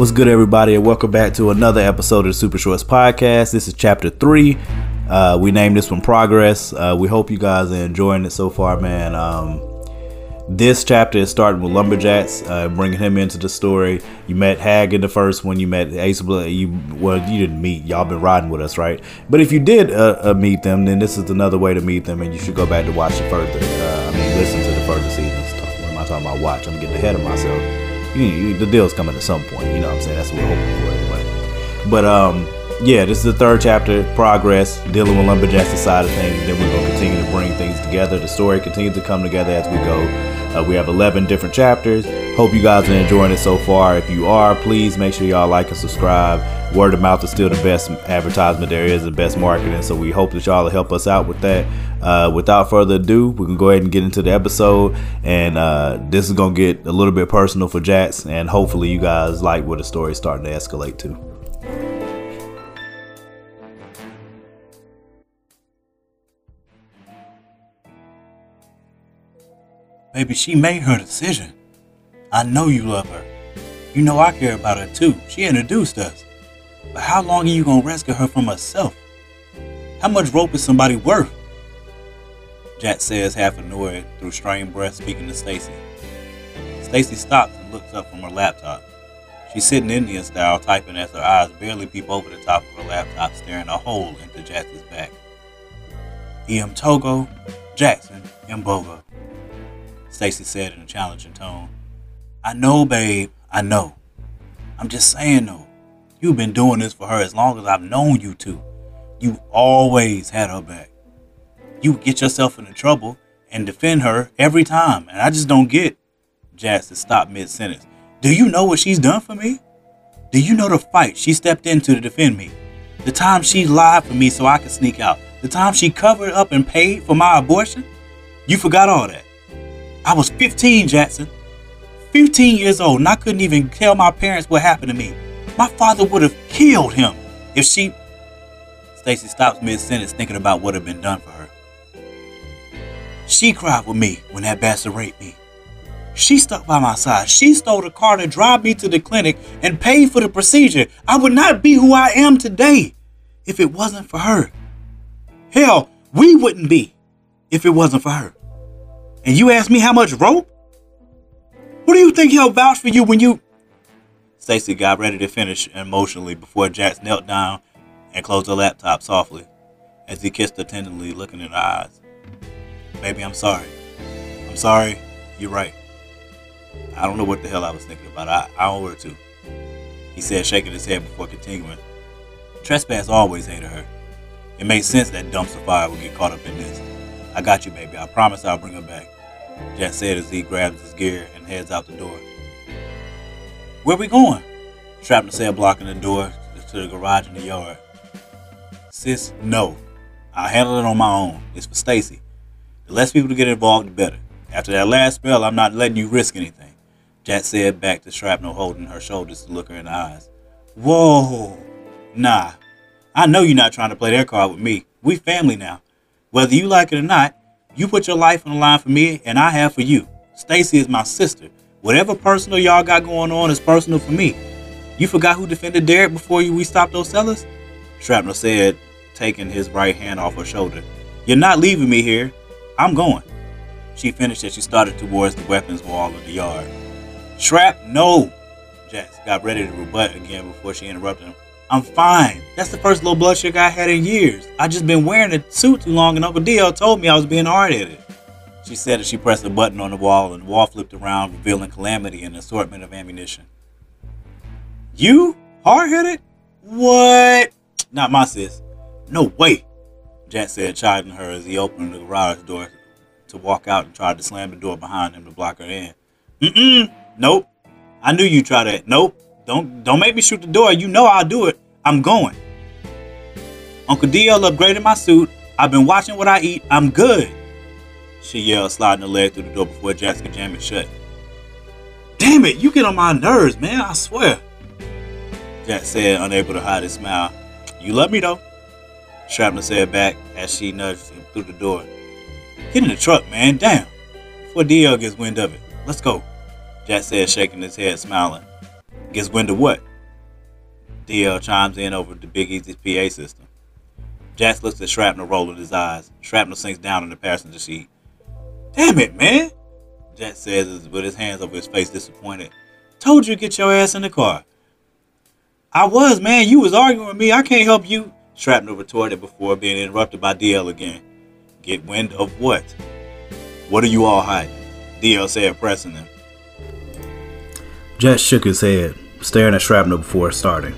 What's good, everybody, and welcome back to another episode of the Super Shorts Podcast. This is chapter three. Uh, we named this one Progress. Uh, we hope you guys are enjoying it so far, man. Um, this chapter is starting with Lumberjacks, uh, bringing him into the story. You met Hag in the first one. You met Ace Blood. You well, you didn't meet. Y'all been riding with us, right? But if you did uh, uh, meet them, then this is another way to meet them, and you should go back to watch it further. Uh, I mean, listen to the further seasons. What am I talking about? Watch. I'm getting ahead of myself you, you, the deal's coming at some point. You know what I'm saying? That's what we're hoping for anyway. But um, yeah, this is the third chapter, progress, dealing with lumberjacks side of things. Then we're gonna continue to bring things together. The story continues to come together as we go. Uh, we have 11 different chapters. Hope you guys are enjoying it so far. If you are, please make sure y'all like and subscribe. Word of mouth is still the best advertisement there is, the best marketing. So we hope that y'all will help us out with that. Uh, without further ado, we can go ahead and get into the episode. And uh, this is gonna get a little bit personal for Jax, and hopefully you guys like where the story is starting to escalate to. Baby, she made her decision. I know you love her. You know I care about her too. She introduced us. But how long are you gonna rescue her from herself? How much rope is somebody worth? Jack says, half annoyed, through strained breath, speaking to Stacy. Stacy stops and looks up from her laptop. She's sitting Indian style, typing as her eyes barely peep over the top of her laptop, staring a hole into Jax's back. E.M. Togo, Jackson, Mbogo. Stacy said in a challenging tone. I know, babe, I know. I'm just saying though, you've been doing this for her as long as I've known you to. You've always had her back you get yourself into trouble and defend her every time. And I just don't get Jax to stop mid sentence. Do you know what she's done for me? Do you know the fight she stepped into to defend me? The time she lied for me so I could sneak out. The time she covered up and paid for my abortion? You forgot all that. I was 15, Jackson. 15 years old, and I couldn't even tell my parents what happened to me. My father would have killed him if she. Stacy stops mid sentence thinking about what had been done for her. She cried with me when that bastard raped me. She stuck by my side. She stole the car to drive me to the clinic and paid for the procedure. I would not be who I am today if it wasn't for her. Hell, we wouldn't be if it wasn't for her. And you ask me how much rope? What do you think he'll vouch for you when you. Stacy got ready to finish emotionally before Jax knelt down and closed the laptop softly as he kissed her tenderly, looking in her eyes. Baby, I'm sorry. I'm sorry. You're right. I don't know what the hell I was thinking about. I, I owe her to. He said, shaking his head before continuing. Trespass always hated her. It made sense that dumpster fire would get caught up in this. I got you, baby. I promise I'll bring her back. Jack said as he grabs his gear and heads out the door. Where we going? Shrapnel said, blocking the door to the garage in the yard. Sis, no. I'll handle it on my own. It's for Stacy. The less people to get involved, the better. After that last spell, I'm not letting you risk anything. Jack said back to Shrapnel, holding her shoulders to look her in the eyes. Whoa. Nah. I know you're not trying to play their card with me. We family now. Whether you like it or not, you put your life on the line for me, and I have for you. Stacy is my sister. Whatever personal y'all got going on is personal for me. You forgot who defended Derek before you we stopped those sellers? Shrapnel said, taking his right hand off her shoulder. You're not leaving me here. I'm going. She finished as she started towards the weapons wall of the yard. Shrap, no! Jax got ready to rebut again before she interrupted him. I'm fine. That's the first low blood sugar I had in years. I just been wearing a suit too long and Uncle DL told me I was being hard-headed. She said as she pressed a button on the wall and the wall flipped around, revealing Calamity and an assortment of ammunition. You? Hard-headed? What? Not my sis. No way. Jax said, chiding her as he opened the garage door to walk out and tried to slam the door behind him to block her in. Mm-mm. Nope. I knew you'd try that. Nope. Don't don't make me shoot the door. You know I'll do it. I'm going. Uncle DL upgraded my suit. I've been watching what I eat. I'm good. She yelled, sliding her leg through the door before Jax could jam it shut. Damn it, you get on my nerves, man, I swear. Jax said, unable to hide his smile. You love me though. Shrapnel said back as she nudged him through the door. Get in the truck, man. Damn. Before DL gets wind of it. Let's go. Jack said, shaking his head, smiling. Gets wind of what? DL chimes in over the Big Easy's PA system. Jack looks at Shrapnel rolling his eyes. Shrapnel sinks down in the passenger seat. Damn it, man! Jax says with his hands over his face, disappointed. Told you to get your ass in the car. I was, man. You was arguing with me. I can't help you. Shrapnel retorted before being interrupted by DL again. Get wind of what? What are you all hiding? DL said, pressing him. Jax shook his head, staring at Shrapnel before starting.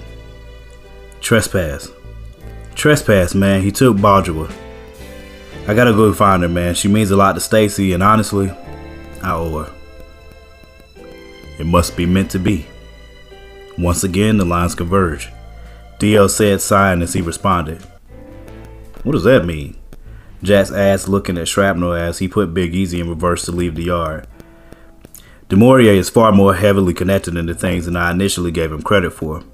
Trespass. Trespass, man. He took Bajwa. I gotta go find her, man. She means a lot to Stacy, and honestly, I owe her. It must be meant to be. Once again, the lines converge. DL said, sighing as he responded. What does that mean? Jax asked, looking at Shrapnel as he put Big Easy in reverse to leave the yard. DeMaurier is far more heavily connected into things than I initially gave him credit for.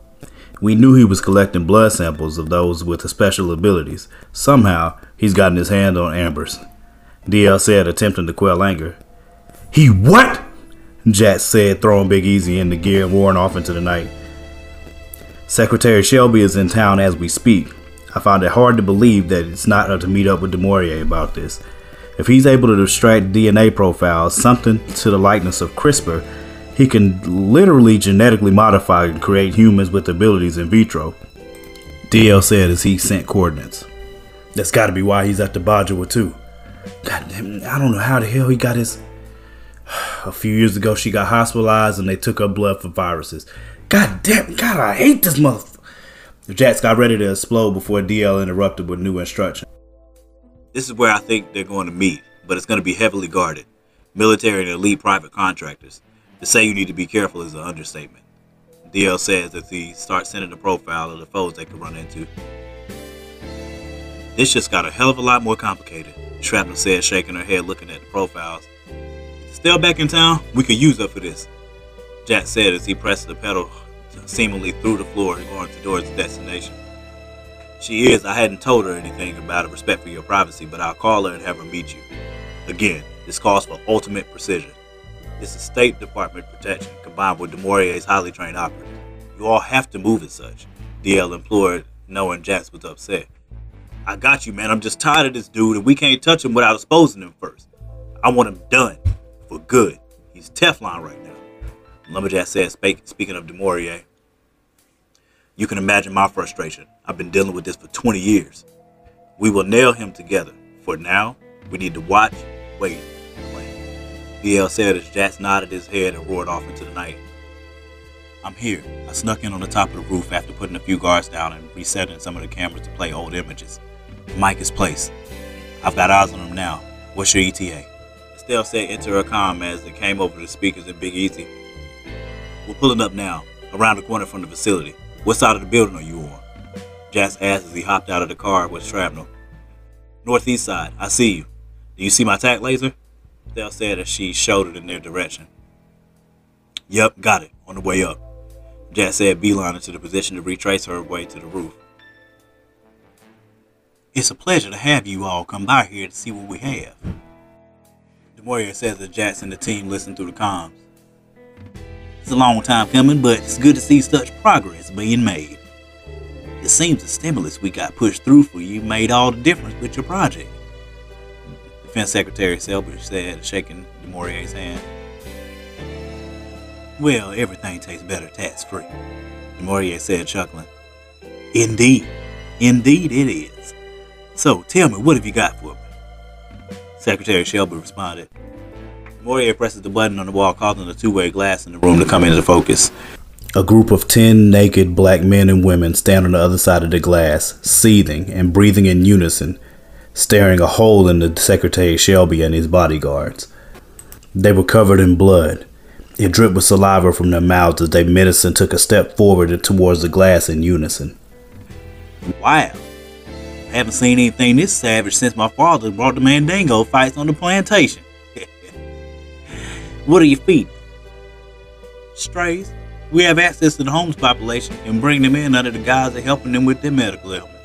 We knew he was collecting blood samples of those with the special abilities. Somehow, he's gotten his hand on Amber's. DL said, attempting to quell anger. He what? Jack said, throwing Big Easy into gear and roaring off into the night. Secretary Shelby is in town as we speak. I find it hard to believe that it's not her to meet up with DeMaurier about this. If he's able to extract DNA profiles, something to the likeness of CRISPR, he can literally genetically modify and create humans with abilities in vitro. DL said as he sent coordinates. That's gotta be why he's at the Bajwa too. God damn, I don't know how the hell he got his. A few years ago, she got hospitalized and they took her blood for viruses. God damn, God, I hate this motherfucker. Jax got ready to explode before DL interrupted with new instructions. This is where I think they're going to meet, but it's going to be heavily guarded. Military and elite private contractors. To say you need to be careful is an understatement. DL says as he starts sending the profile of the foes they could run into. This just got a hell of a lot more complicated, Shrapnel said, shaking her head looking at the profiles. Still back in town? We could use her for this. Jack said as he pressed the pedal seemingly through the floor going towards the destination. She is. I hadn't told her anything about a respect for your privacy, but I'll call her and have her meet you. Again, this calls for ultimate precision. This is State Department protection combined with DeMaurier's highly trained operatives. You all have to move as such, DL implored, knowing Jax was upset. I got you, man. I'm just tired of this dude, and we can't touch him without exposing him first. I want him done for good. He's Teflon right now. Lumberjack said, speaking of DeMaurier. You can imagine my frustration. I've been dealing with this for 20 years. We will nail him together. For now, we need to watch, wait, and plan. DL said as Jax nodded his head and roared off into the night. I'm here. I snuck in on the top of the roof after putting a few guards down and resetting some of the cameras to play old images. Mike is place. I've got eyes on him now. What's your ETA? Estelle said enter her comm as they came over the speakers in Big Easy. We're pulling up now, around the corner from the facility. What side of the building are you on? Jax asked as he hopped out of the car with shrapnel. Northeast side. I see you. Do you see my tac laser? Dell said as she showed it in their direction. Yep, got it. On the way up. Jax said beeline into the position to retrace her way to the roof. It's a pleasure to have you all come by here to see what we have. DeMaurier says as Jackson and the team listen through the comms. It's a long time coming, but it's good to see such progress being made. It seems the stimulus we got pushed through for you made all the difference with your project. Defense Secretary Selbridge said, shaking DeMaurier's hand. Well, everything tastes better tax-free, DeMaurier said, chuckling. Indeed. Indeed it is. So, tell me, what have you got for me? Secretary Shelby responded. Moria presses the button on the wall, causing the two-way glass in the room to come into focus. A group of ten naked black men and women stand on the other side of the glass, seething and breathing in unison, staring a hole in the Secretary Shelby and his bodyguards. They were covered in blood. It dripped with saliva from their mouths as they menacingly took a step forward towards the glass in unison. Wow. I haven't seen anything this savage since my father brought the Mandingo fights on the plantation. What are your feet? Strays. We have access to the homeless population and bring them in under the guise of helping them with their medical ailments.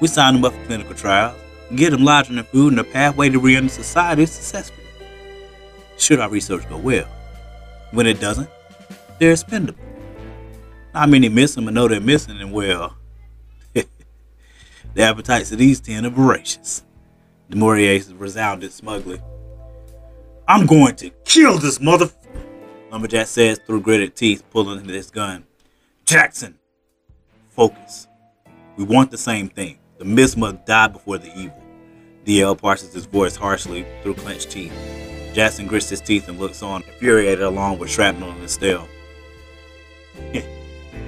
We sign them up for clinical trials, get them lodging and food and a pathway to re-enter society successfully. Should our research go well. When it doesn't, they're expendable. Not many miss them and know they're missing him well. The appetites of these ten are voracious. DeMaurier resounded smugly. I'm going to kill this mother. Lumberjack says through gritted teeth, pulling his gun. Jackson, focus. We want the same thing. The mist must die before the evil. DL parses his voice harshly through clenched teeth. Jackson grits his teeth and looks on, infuriated along with shrapnel in his steel.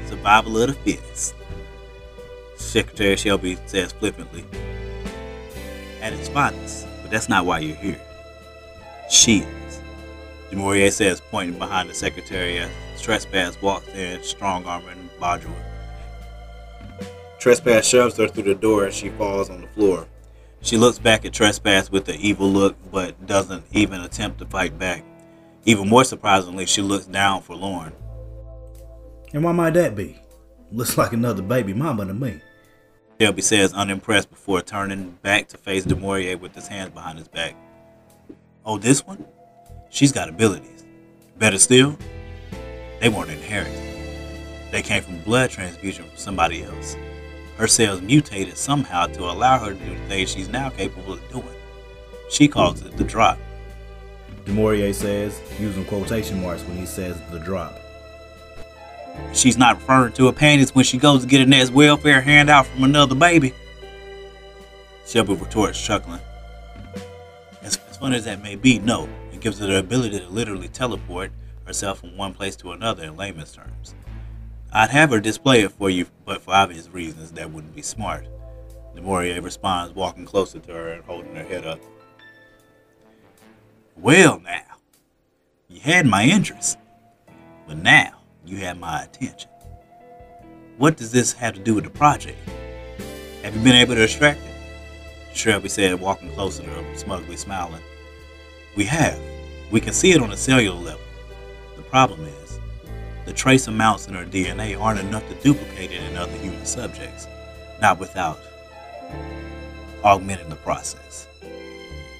Survival of the fittest. Secretary Shelby says flippantly. At its finest, but that's not why you're here. She is. DeMaurier says, pointing behind the secretary as Trespass walks in, strong arm and Bajwa. Trespass shoves her through the door and she falls on the floor. She looks back at Trespass with an evil look, but doesn't even attempt to fight back. Even more surprisingly, she looks down for Lauren. And why might that be? Looks like another baby mama to me. Shelby says, unimpressed, before turning back to face DeMaurier with his hands behind his back. Oh, this one? She's got abilities. Better still, they weren't inherited. They came from blood transfusion from somebody else. Her cells mutated somehow to allow her to do the things she's now capable of doing. She calls it the drop. DeMaurier says, using quotation marks when he says the drop. She's not referring to her panties when she goes to get a next welfare handout from another baby. Shelby retorts, chuckling. As, as funny as that may be, no. It gives her the ability to literally teleport herself from one place to another in layman's terms. I'd have her display it for you, but for obvious reasons, that wouldn't be smart. DeMaurier responds, walking closer to her and holding her head up. Well, now, you had my interest, but now you have my attention. What does this have to do with the project? Have you been able to extract it? Shelby said, walking closer to her, smugly smiling. We have. We can see it on a cellular level. The problem is, the trace amounts in her DNA aren't enough to duplicate it in other human subjects, not without augmenting the process.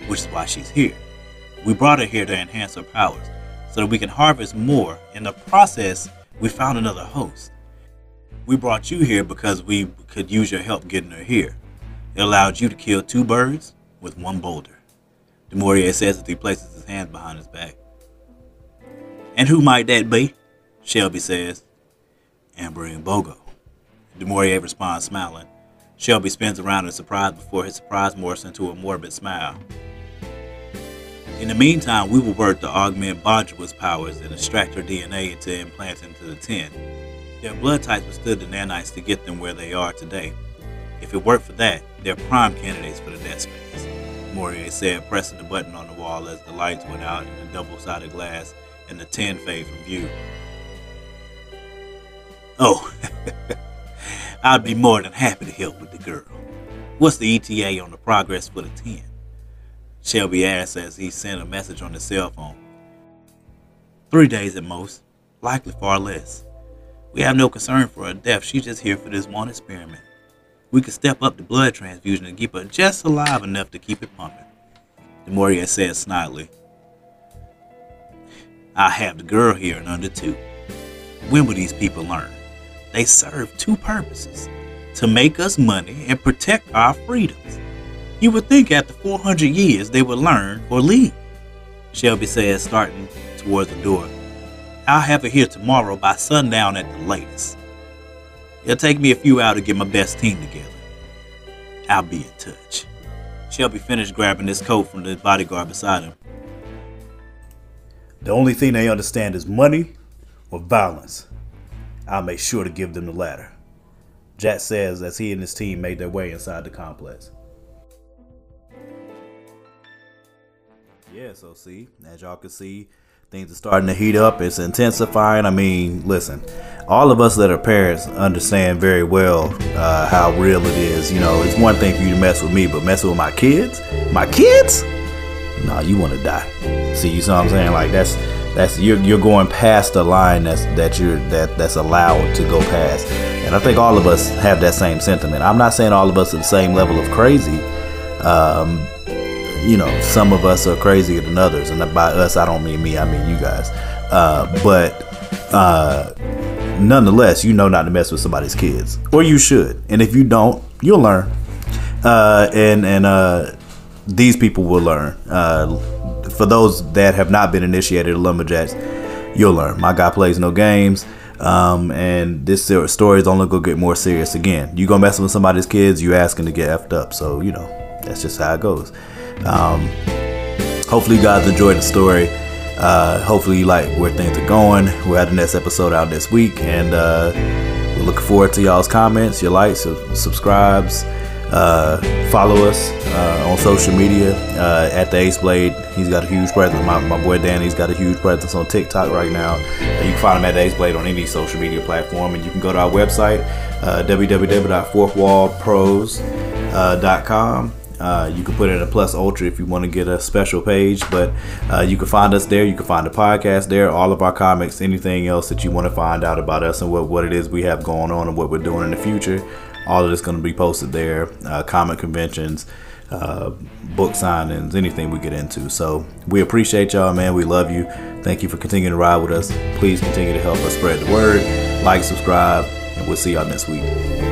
Which is why she's here. We brought her here to enhance her powers so that we can harvest more. In the process, we found another host. We brought you here because we could use your help getting her here. It allowed you to kill two birds with one boulder. DeMaurier says as he places his hands behind his back. And who might that be? Shelby says, Amber Mbogo. DeMaurier responds, smiling. Shelby spins around in surprise before his surprise morphs into a morbid smile. In the meantime, we will work to augment Bajwa's powers and extract her DNA to implant into the tin. Their blood types withstood the nanites to get them where they are today. If it worked for that, they're prime candidates for the death space. Morier said, pressing the button on the wall as the lights went out in the double-sided glass and the tin fade from view. Oh, I'd be more than happy to help with the girl. What's the ETA on the progress for the 10? Shelby asked as he sent a message on his cell phone. Three days at most, likely far less. We have no concern for her death, she's just here for this one experiment. We could step up the blood transfusion and keep her just alive enough to keep it pumping. DeMaurier said snidely. I'll have the girl here in under two. When will these people learn? They serve two purposes to make us money and protect our freedoms. You would think after 400 years they would learn or leave. Shelby says, starting towards the door. I'll have it here tomorrow by sundown at the latest. It'll take me a few hours to get my best team together. I'll be in touch. Shelby finished grabbing his coat from the bodyguard beside him. The only thing they understand is money or violence. I'll make sure to give them the latter. Jack says as he and his team made their way inside the complex. Yeah, so see, as y'all can see, things are starting to heat up. It's intensifying. I mean, listen, all of us that are parents understand very well uh, how real it is. You know, it's one thing for you to mess with me, but messing with my kids, my kids, nah, you want to die. See, you see what I'm saying? Like that's that's you're you're going past the line that's that you're that that's allowed to go past. And I think all of us have that same sentiment. I'm not saying all of us are the same level of crazy. Um, you know, some of us are crazier than others, and by us I don't mean me, I mean you guys. Uh, but uh, nonetheless, you know not to mess with somebody's kids, or you should. And if you don't, you'll learn. Uh, and and uh, these people will learn. Uh, for those that have not been initiated to lumberjacks, you'll learn. My guy plays no games. Um, and this story is only gonna get more serious again. You gonna mess with somebody's kids, you asking to get effed up. So you know that's just how it goes. Um, hopefully you guys enjoyed the story. Uh, hopefully you like where things are going. We'll have the next episode out this week, and uh, we're looking forward to y'all's comments, your likes, subscribes. Uh, follow us uh, on social media uh, at the Ace Blade. He's got a huge presence. My, my boy Danny's got a huge presence on TikTok right now. You can find him at the Ace Blade on any social media platform, and you can go to our website uh, www.fourthwallpros.com. Uh, you can put in a plus ultra if you want to get a special page, but uh, you can find us there. You can find the podcast there, all of our comics, anything else that you want to find out about us and what, what it is we have going on and what we're doing in the future. All of it's going to be posted there. Uh, comic conventions, uh, book signings, anything we get into. So we appreciate y'all, man. We love you. Thank you for continuing to ride with us. Please continue to help us spread the word. Like, subscribe, and we'll see y'all next week.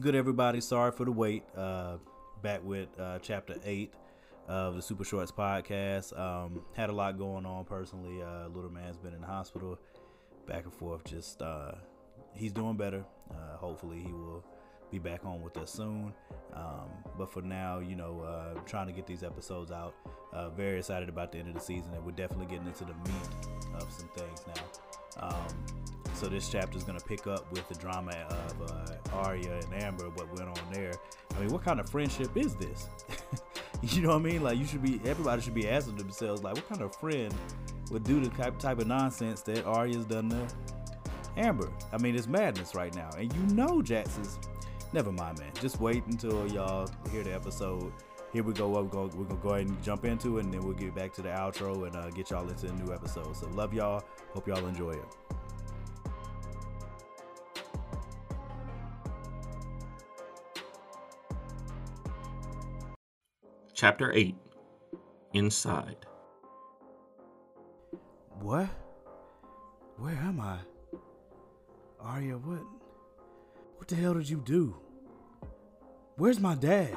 Good, everybody? Sorry for the wait. Uh, back with uh, chapter eight of the Super Shorts podcast. Um, had a lot going on personally. Uh, little man's been in the hospital, back and forth. Just uh, he's doing better. Uh, hopefully, he will be back on with us soon. Um, but for now, you know, uh, trying to get these episodes out. Uh, very excited about the end of the season, and we're definitely getting into the meat of some things now. Um, so this chapter is going to pick up with the drama of uh, Arya and Amber, what went on there. I mean, what kind of friendship is this? you know what I mean? Like, you should be, everybody should be asking themselves, like, what kind of friend would do the type, type of nonsense that Arya's done to Amber? I mean, it's madness right now. And you know Jax is, never mind, man. Just wait until y'all hear the episode. Here we go. We're going to go ahead and jump into it, and then we'll get back to the outro and uh, get y'all into a new episode. So, love y'all. Hope y'all enjoy it. Chapter 8 Inside. What? Where am I? Arya, what? What the hell did you do? Where's my dad?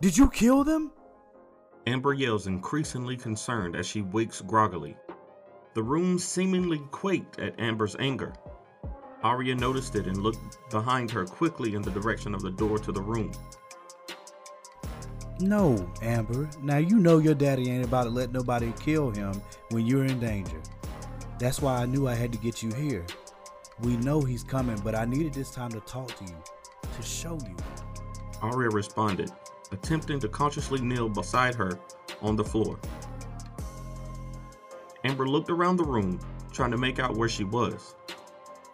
Did you kill them? Amber yells increasingly concerned as she wakes groggily. The room seemingly quaked at Amber's anger. Arya noticed it and looked behind her quickly in the direction of the door to the room. No, Amber. Now you know your daddy ain't about to let nobody kill him when you're in danger. That's why I knew I had to get you here. We know he's coming, but I needed this time to talk to you, to show you. Arya responded, attempting to consciously kneel beside her on the floor. Amber looked around the room, trying to make out where she was.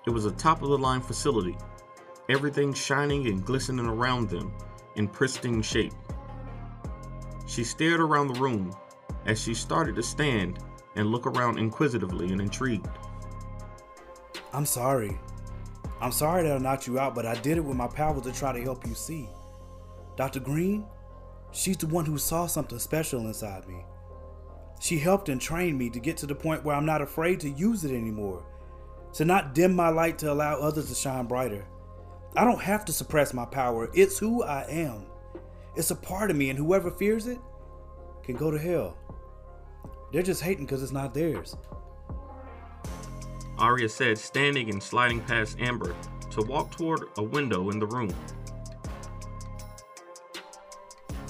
It was a top of the line facility, everything shining and glistening around them in pristine shape. She stared around the room as she started to stand and look around inquisitively and intrigued. I'm sorry. I'm sorry that I knocked you out, but I did it with my power to try to help you see. Dr. Green, she's the one who saw something special inside me. She helped and trained me to get to the point where I'm not afraid to use it anymore, to not dim my light to allow others to shine brighter. I don't have to suppress my power, it's who I am. It's a part of me, and whoever fears it can go to hell. They're just hating because it's not theirs. Arya said, standing and sliding past Amber to walk toward a window in the room.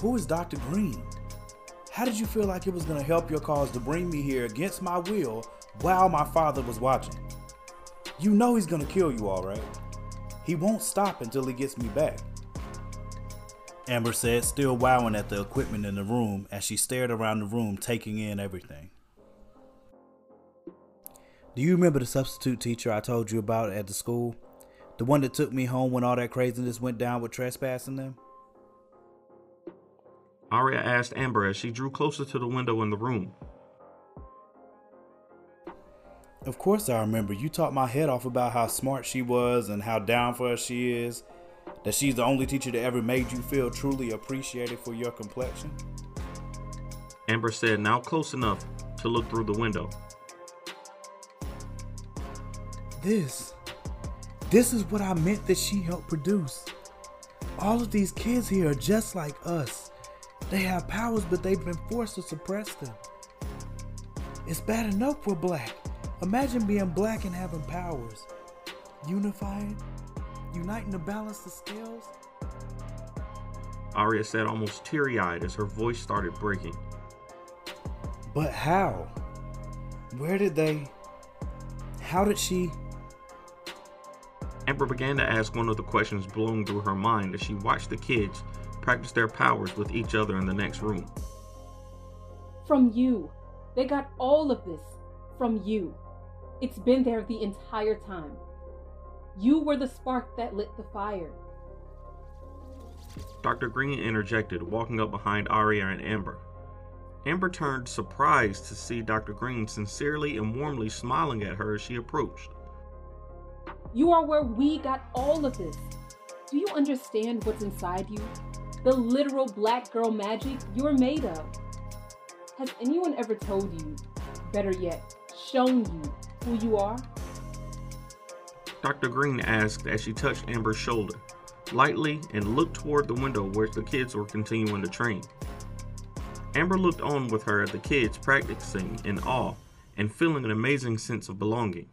Who is Dr. Green? How did you feel like it was going to help your cause to bring me here against my will while my father was watching? You know he's going to kill you, all right? He won't stop until he gets me back. Amber said, still wowing at the equipment in the room as she stared around the room, taking in everything. Do you remember the substitute teacher I told you about at the school? The one that took me home when all that craziness went down with trespassing them? Aria asked Amber as she drew closer to the window in the room. Of course, I remember. You taught my head off about how smart she was and how down for us she is. That she's the only teacher that ever made you feel truly appreciated for your complexion. Amber said, now close enough to look through the window. This, this is what I meant that she helped produce. All of these kids here are just like us. They have powers, but they've been forced to suppress them. It's bad enough we're black. Imagine being black and having powers. Unifying, uniting to balance the scales. Aria said almost teary eyed as her voice started breaking. But how? Where did they? How did she? Amber began to ask one of the questions blowing through her mind as she watched the kids practice their powers with each other in the next room. From you. They got all of this from you. It's been there the entire time. You were the spark that lit the fire. Dr. Green interjected, walking up behind Aria and Amber. Amber turned surprised to see Dr. Green sincerely and warmly smiling at her as she approached. You are where we got all of this. Do you understand what's inside you? The literal black girl magic you're made of. Has anyone ever told you, better yet, shown you who you are? Dr. Green asked as she touched Amber's shoulder, lightly, and looked toward the window where the kids were continuing to train. Amber looked on with her at the kids practicing in awe and feeling an amazing sense of belonging.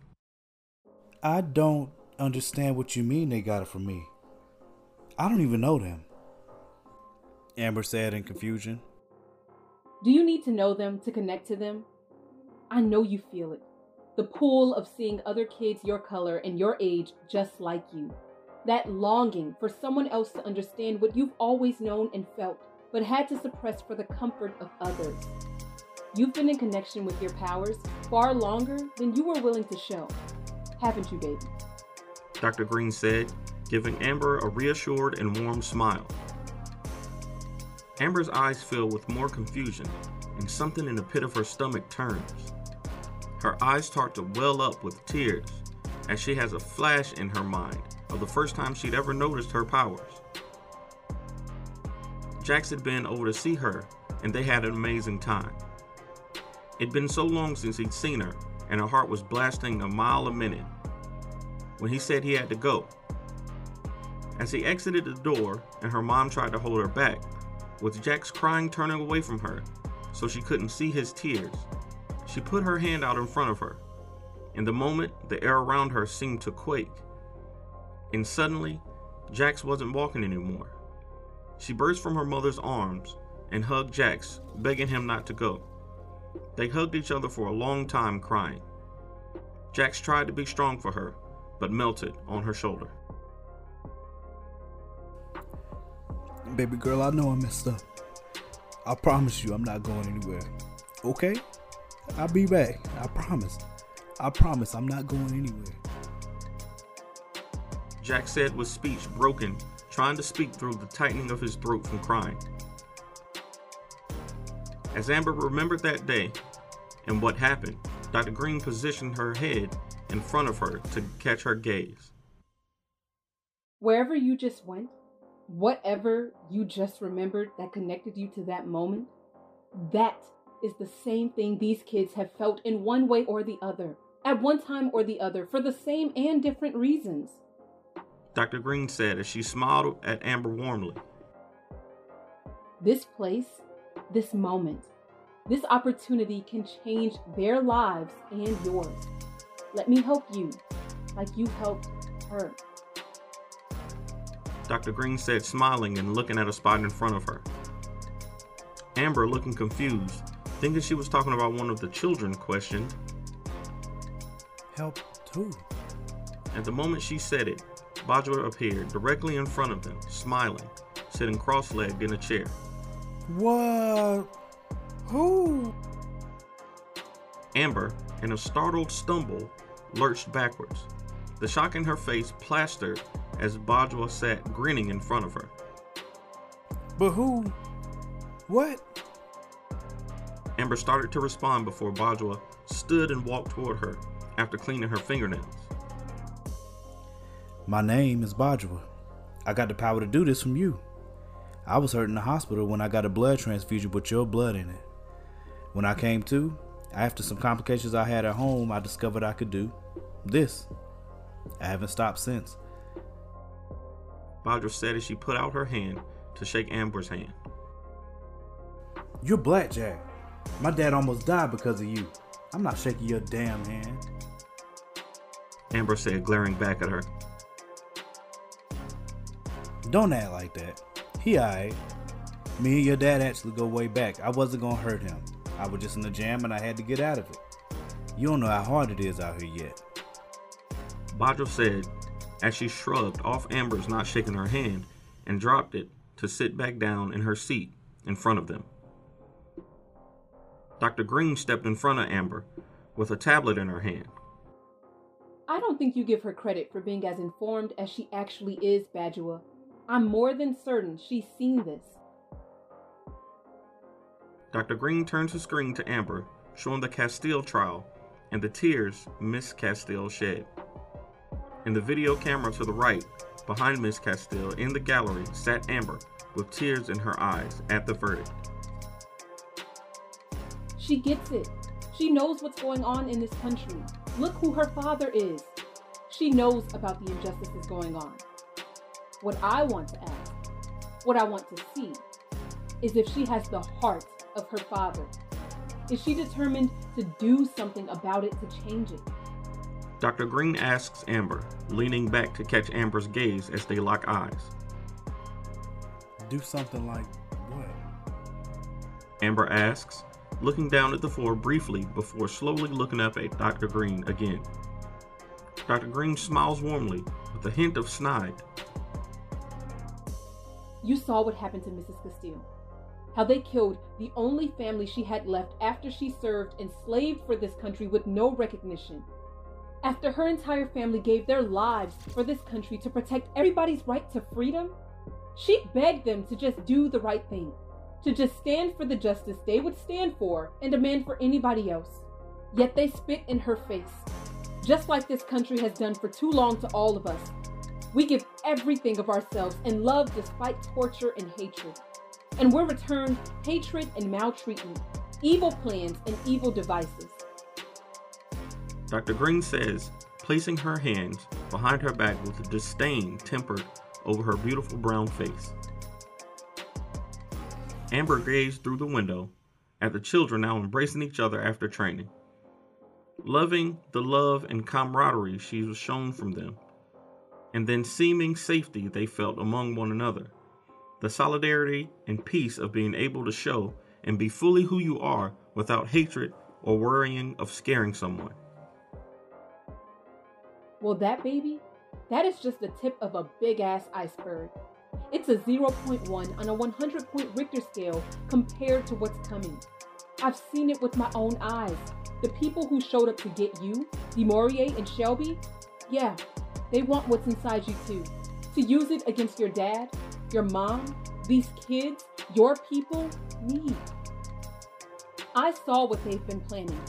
I don't understand what you mean they got it from me. I don't even know them. Amber said in confusion. Do you need to know them to connect to them? I know you feel it. The pull of seeing other kids your color and your age just like you. That longing for someone else to understand what you've always known and felt but had to suppress for the comfort of others. You've been in connection with your powers far longer than you were willing to show, haven't you, baby? Dr. Green said, giving Amber a reassured and warm smile. Amber's eyes fill with more confusion, and something in the pit of her stomach turns. Her eyes start to well up with tears as she has a flash in her mind of the first time she'd ever noticed her powers. Jax had been over to see her, and they had an amazing time. It'd been so long since he'd seen her, and her heart was blasting a mile a minute when he said he had to go. As he exited the door and her mom tried to hold her back, with Jax crying turning away from her so she couldn't see his tears, she put her hand out in front of her. In the moment, the air around her seemed to quake. And suddenly, Jax wasn't walking anymore. She burst from her mother's arms and hugged Jax, begging him not to go. They hugged each other for a long time, crying. Jax tried to be strong for her, but melted on her shoulder. Baby girl, I know I messed up. I promise you I'm not going anywhere. Okay? I'll be back. I promise. I promise I'm not going anywhere. Jack said with speech broken trying to speak through the tightening of his throat from crying. As Amber remembered that day and what happened, Dr. Green positioned her head in front of her to catch her gaze. Wherever you just went, whatever you just remembered that connected you to that moment, that is the same thing these kids have felt in one way or the other, at one time or the other, for the same and different reasons. Dr. Green said as she smiled at Amber warmly. This place, this moment, this opportunity can change their lives and yours. Let me help you like you helped her. Dr. Green said, smiling and looking at a spot in front of her. Amber, looking confused, thinking she was talking about one of the children, questioned, Help too. At the moment she said it, Bajwa appeared directly in front of them, smiling, sitting cross legged in a chair. What? Who? Amber, in a startled stumble, lurched backwards. The shock in her face plastered as Bajwa sat grinning in front of her. But who? What? Amber started to respond before Bajwa stood and walked toward her after cleaning her fingernails. My name is Bajwa. I got the power to do this from you. I was hurt in the hospital when I got a blood transfusion with your blood in it. When I came to, after some complications I had at home, I discovered I could do this. I haven't stopped since. Bajwa said as she put out her hand to shake Amber's hand. You're Blackjack. My dad almost died because of you. I'm not shaking your damn hand. Amber said, glaring back at her. Don't act like that. He alright. Me and your dad actually go way back. I wasn't gonna hurt him. I was just in a jam and I had to get out of it. You don't know how hard it is out here yet. Bajwa said as she shrugged off Amber's not shaking her hand and dropped it to sit back down in her seat in front of them. Dr. Green stepped in front of Amber with a tablet in her hand. I don't think you give her credit for being as informed as she actually is, Bajwa. I'm more than certain she's seen this. Dr. Green turns the screen to Amber, showing the Castile trial and the tears Miss Castile shed. In the video camera to the right, behind Miss Castile in the gallery, sat Amber with tears in her eyes at the verdict. She gets it. She knows what's going on in this country. Look who her father is. She knows about the injustices going on. What I want to ask, what I want to see, is if she has the heart of her father. Is she determined to do something about it to change it? Dr. Green asks Amber, leaning back to catch Amber's gaze as they lock eyes. Do something like what? Amber asks, looking down at the floor briefly before slowly looking up at Dr. Green again. Dr. Green smiles warmly with a hint of snide. You saw what happened to Mrs. Castile. How they killed the only family she had left after she served and enslaved for this country with no recognition. After her entire family gave their lives for this country to protect everybody's right to freedom, she begged them to just do the right thing to just stand for the justice they would stand for and demand for anybody else. Yet they spit in her face, just like this country has done for too long to all of us. We give everything of ourselves and love despite torture and hatred. And we're returned hatred and maltreatment, evil plans and evil devices. Dr. Green says, placing her hands behind her back with a disdain tempered over her beautiful brown face. Amber gazed through the window at the children now embracing each other after training. Loving the love and camaraderie she was shown from them, and then seeming safety they felt among one another. The solidarity and peace of being able to show and be fully who you are without hatred or worrying of scaring someone. Well, that baby, that is just the tip of a big ass iceberg. It's a 0.1 on a 100 point Richter scale compared to what's coming. I've seen it with my own eyes. The people who showed up to get you, DeMaurier and Shelby, yeah, they want what's inside you too. To use it against your dad, your mom, these kids, your people, me. I saw what they've been planning.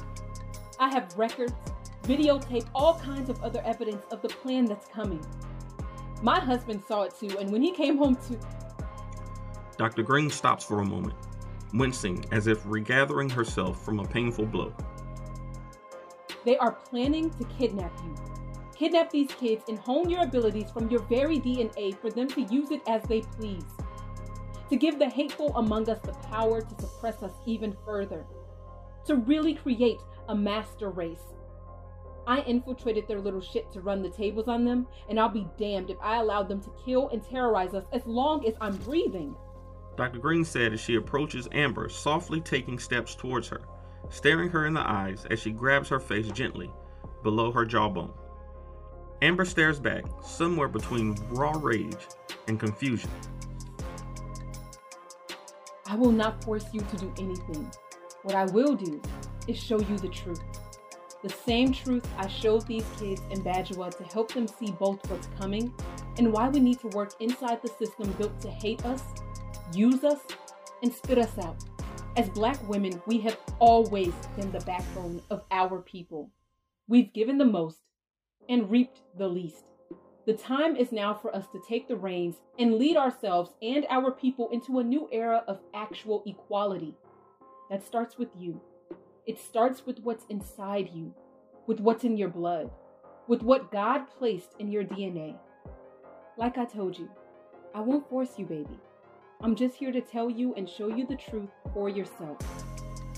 I have records, videotape, all kinds of other evidence of the plan that's coming. My husband saw it too, and when he came home to. Dr. Green stops for a moment, wincing as if regathering herself from a painful blow. They are planning to kidnap you. Kidnap these kids and hone your abilities from your very DNA for them to use it as they please. To give the hateful among us the power to suppress us even further. To really create a master race I infiltrated their little shit to run the tables on them, and I'll be damned if I allowed them to kill and terrorize us as long as I'm breathing. Dr. Green said as she approaches Amber, softly taking steps towards her, staring her in the eyes as she grabs her face gently below her jawbone. Amber stares back, somewhere between raw rage and confusion. I will not force you to do anything. What I will do is show you the truth. The same truth I showed these kids in Bajwa to help them see both what's coming and why we need to work inside the system built to hate us, use us, and spit us out. As black women, we have always been the backbone of our people. We've given the most and reaped the least. The time is now for us to take the reins and lead ourselves and our people into a new era of actual equality. That starts with you. It starts with what's inside you, with what's in your blood, with what God placed in your DNA. Like I told you, I won't force you, baby. I'm just here to tell you and show you the truth for yourself.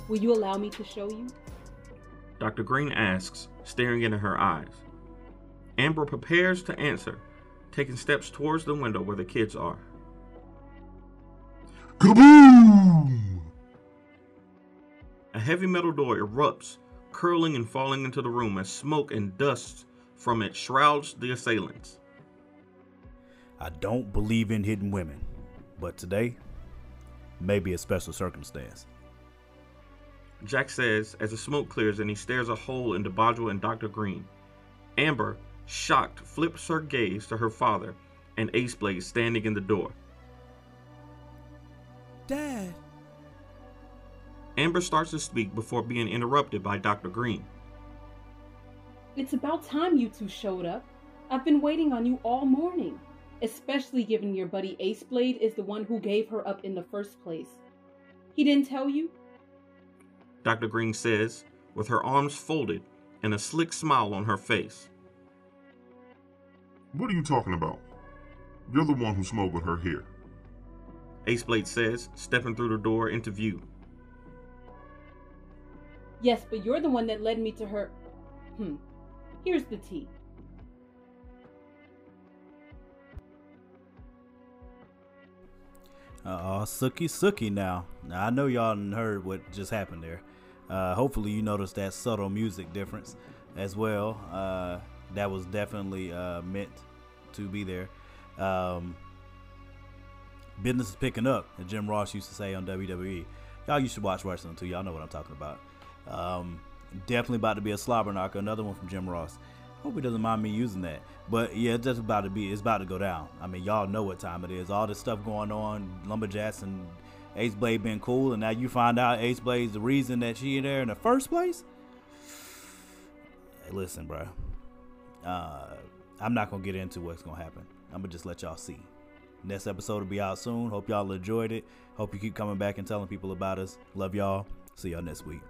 Will you allow me to show you? Dr. Green asks, staring into her eyes. Amber prepares to answer, taking steps towards the window where the kids are. Kaboom! A heavy metal door erupts, curling and falling into the room as smoke and dust from it shrouds the assailants. I don't believe in hidden women, but today may be a special circumstance. Jack says as the smoke clears and he stares a hole into Bajwa and Dr. Green. Amber, shocked, flips her gaze to her father and Ace Blade standing in the door. Dad. Amber starts to speak before being interrupted by Dr. Green. It's about time you two showed up. I've been waiting on you all morning, especially given your buddy Ace Blade is the one who gave her up in the first place. He didn't tell you? Dr. Green says, with her arms folded and a slick smile on her face. What are you talking about? You're the one who smuggled her here. Ace Blade says, stepping through the door into view. Yes, but you're the one that led me to her. Hmm. Here's the tea. Uh, Sookie Sookie now. Now I know y'all heard what just happened there. Uh, hopefully you noticed that subtle music difference as well. Uh, that was definitely uh, meant to be there. Um, business is picking up, as Jim Ross used to say on WWE. Y'all used to watch wrestling too. Y'all know what I'm talking about. Um, definitely about to be a slobber knocker. Another one from Jim Ross. Hope he doesn't mind me using that. But yeah, it's about to be. It's about to go down. I mean, y'all know what time it is. All this stuff going on. Lumberjacks and Ace Blade been cool, and now you find out Ace Blade's the reason that she in there in the first place. Hey, listen, bro. Uh, I'm not gonna get into what's gonna happen. I'm gonna just let y'all see. Next episode will be out soon. Hope y'all enjoyed it. Hope you keep coming back and telling people about us. Love y'all. See y'all next week.